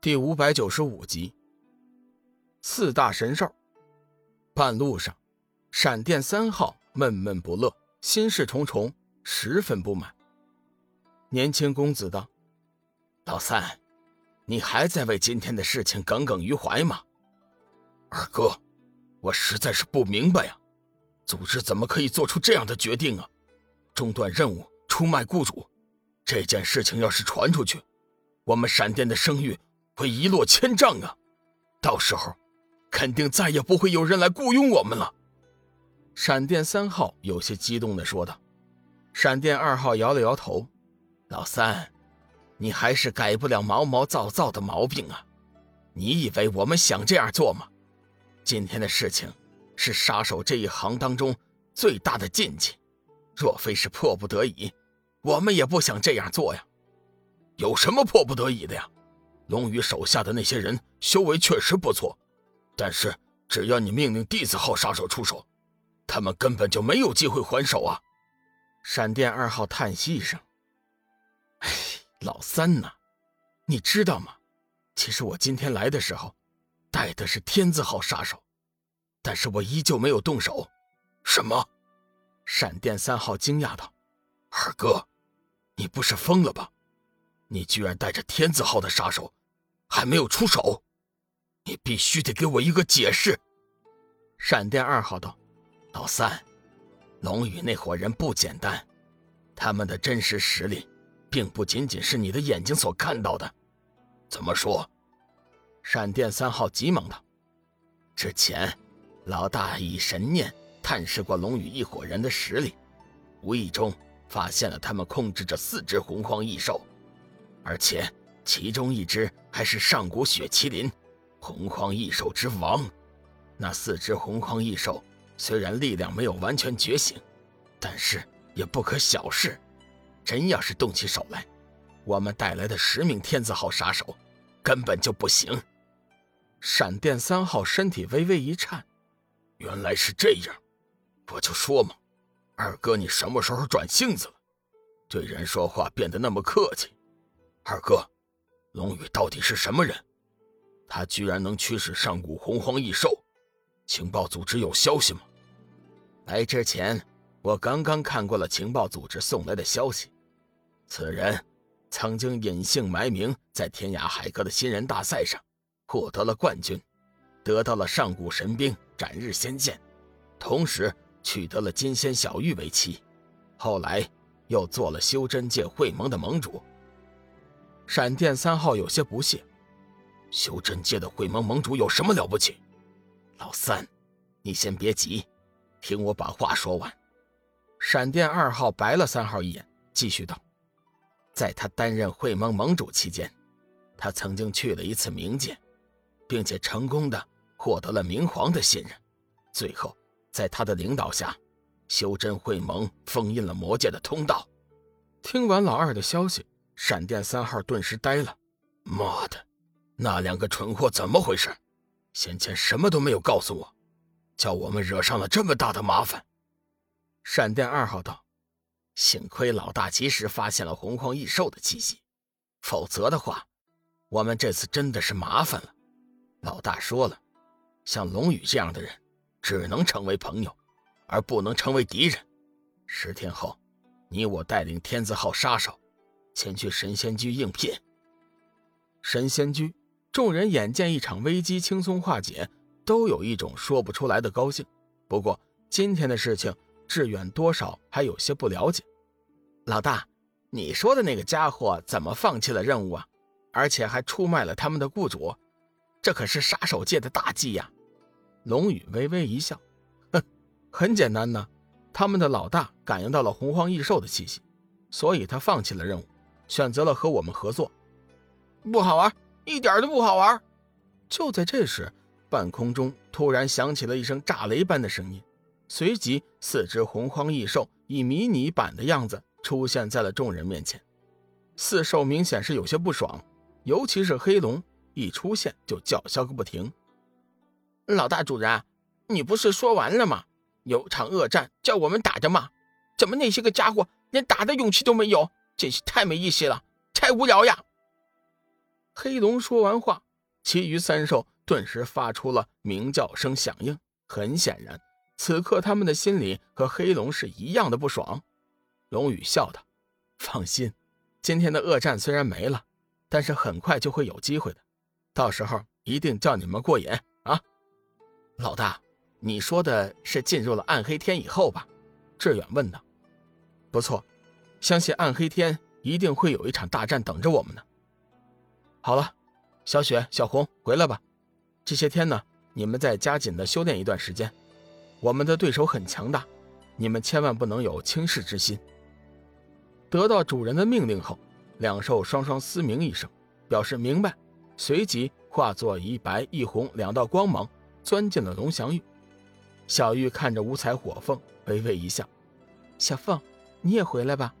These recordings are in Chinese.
第五百九十五集，四大神兽。半路上，闪电三号闷闷不乐，心事重重，十分不满。年轻公子道：“老三，你还在为今天的事情耿耿于怀吗？”二哥，我实在是不明白呀，组织怎么可以做出这样的决定啊？中断任务，出卖雇主，这件事情要是传出去，我们闪电的声誉……会一落千丈啊！到时候，肯定再也不会有人来雇佣我们了。闪电三号有些激动的说道。闪电二号摇了摇头：“老三，你还是改不了毛毛躁躁的毛病啊！你以为我们想这样做吗？今天的事情是杀手这一行当中最大的禁忌，若非是迫不得已，我们也不想这样做呀。有什么迫不得已的呀？”龙宇手下的那些人修为确实不错，但是只要你命令弟子号杀手出手，他们根本就没有机会还手啊！闪电二号叹息一声：“哎，老三呐，你知道吗？其实我今天来的时候，带的是天字号杀手，但是我依旧没有动手。”什么？闪电三号惊讶道：“二哥，你不是疯了吧？你居然带着天字号的杀手！”还没有出手，你必须得给我一个解释。闪电二号道：“老三，龙宇那伙人不简单，他们的真实实力，并不仅仅是你的眼睛所看到的。怎么说？”闪电三号急忙道：“之前，老大以神念探视过龙宇一伙人的实力，无意中发现了他们控制着四只洪荒异兽，而且……”其中一只还是上古血麒麟，洪荒异兽之王。那四只洪荒异兽虽然力量没有完全觉醒，但是也不可小视。真要是动起手来，我们带来的十名天字号杀手根本就不行。闪电三号身体微微一颤，原来是这样，我就说嘛，二哥你什么时候转性子了？对人说话变得那么客气，二哥。龙宇到底是什么人？他居然能驱使上古洪荒异兽？情报组织有消息吗？来之前，我刚刚看过了情报组织送来的消息。此人曾经隐姓埋名，在天涯海阁的新人大赛上获得了冠军，得到了上古神兵斩日仙剑，同时取得了金仙小玉为妻。后来又做了修真界会盟的盟主。闪电三号有些不屑：“修真界的会盟盟主有什么了不起？”老三，你先别急，听我把话说完。闪电二号白了三号一眼，继续道：“在他担任会盟盟主期间，他曾经去了一次冥界，并且成功的获得了冥皇的信任。最后，在他的领导下，修真会盟封印了魔界的通道。”听完老二的消息。闪电三号顿时呆了，妈的，那两个蠢货怎么回事？先前什么都没有告诉我，叫我们惹上了这么大的麻烦。闪电二号道：“幸亏老大及时发现了洪荒异兽的气息，否则的话，我们这次真的是麻烦了。老大说了，像龙宇这样的人，只能成为朋友，而不能成为敌人。十天后，你我带领天字号杀手。”前去神仙居应聘。神仙居，众人眼见一场危机轻松化解，都有一种说不出来的高兴。不过今天的事情，志远多少还有些不了解。老大，你说的那个家伙怎么放弃了任务啊？而且还出卖了他们的雇主，这可是杀手界的大忌呀！龙宇微微一笑，哼，很简单呢，他们的老大感应到了洪荒异兽的气息，所以他放弃了任务。选择了和我们合作，不好玩，一点都不好玩。就在这时，半空中突然响起了一声炸雷般的声音，随即四只洪荒异兽以迷你版的样子出现在了众人面前。四兽明显是有些不爽，尤其是黑龙一出现就叫嚣个不停。老大主人，你不是说完了吗？有场恶战叫我们打着吗，怎么那些个家伙连打的勇气都没有？真是太没意思了，太无聊呀！黑龙说完话，其余三兽顿时发出了鸣叫声响应。很显然，此刻他们的心里和黑龙是一样的不爽。龙宇笑道：“放心，今天的恶战虽然没了，但是很快就会有机会的，到时候一定叫你们过瘾啊！”老大，你说的是进入了暗黑天以后吧？志远问道。“不错，相信暗黑天一定会有一场大战等着我们呢。”好了，小雪、小红回来吧。这些天呢，你们再加紧的修炼一段时间。我们的对手很强大，你们千万不能有轻视之心。得到主人的命令后，两兽双双嘶鸣一声，表示明白，随即化作一白一红两道光芒，钻进了龙翔玉。小玉看着五彩火凤，微微一笑：“小凤，你也回来吧。”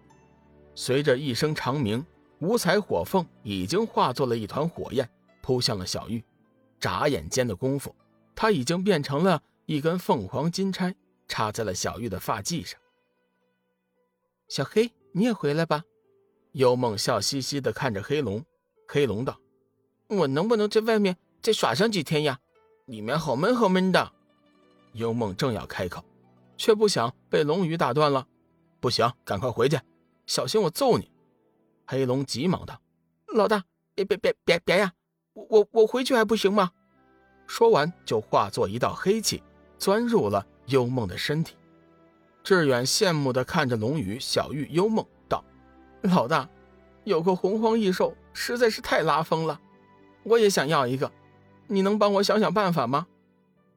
随着一声长鸣，五彩火凤已经化作了一团火焰，扑向了小玉。眨眼间的功夫，它已经变成了一根凤凰金钗，插在了小玉的发髻上。小黑。你也回来吧，幽梦笑嘻嘻地看着黑龙。黑龙道：“我能不能在外面再耍上几天呀？里面好闷好闷的。”幽梦正要开口，却不想被龙宇打断了。“不行，赶快回去，小心我揍你！”黑龙急忙道：“老大，别别别别别呀！我我我回去还不行吗？”说完就化作一道黑气，钻入了幽梦的身体。志远羡慕地看着龙宇、小玉、幽梦，道：“老大，有个洪荒异兽实在是太拉风了，我也想要一个，你能帮我想想办法吗？”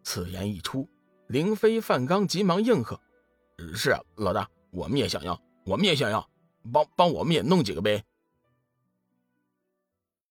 此言一出，灵飞、范刚急忙应和：“是啊，老大，我们也想要，我们也想要，帮帮我们也弄几个呗。”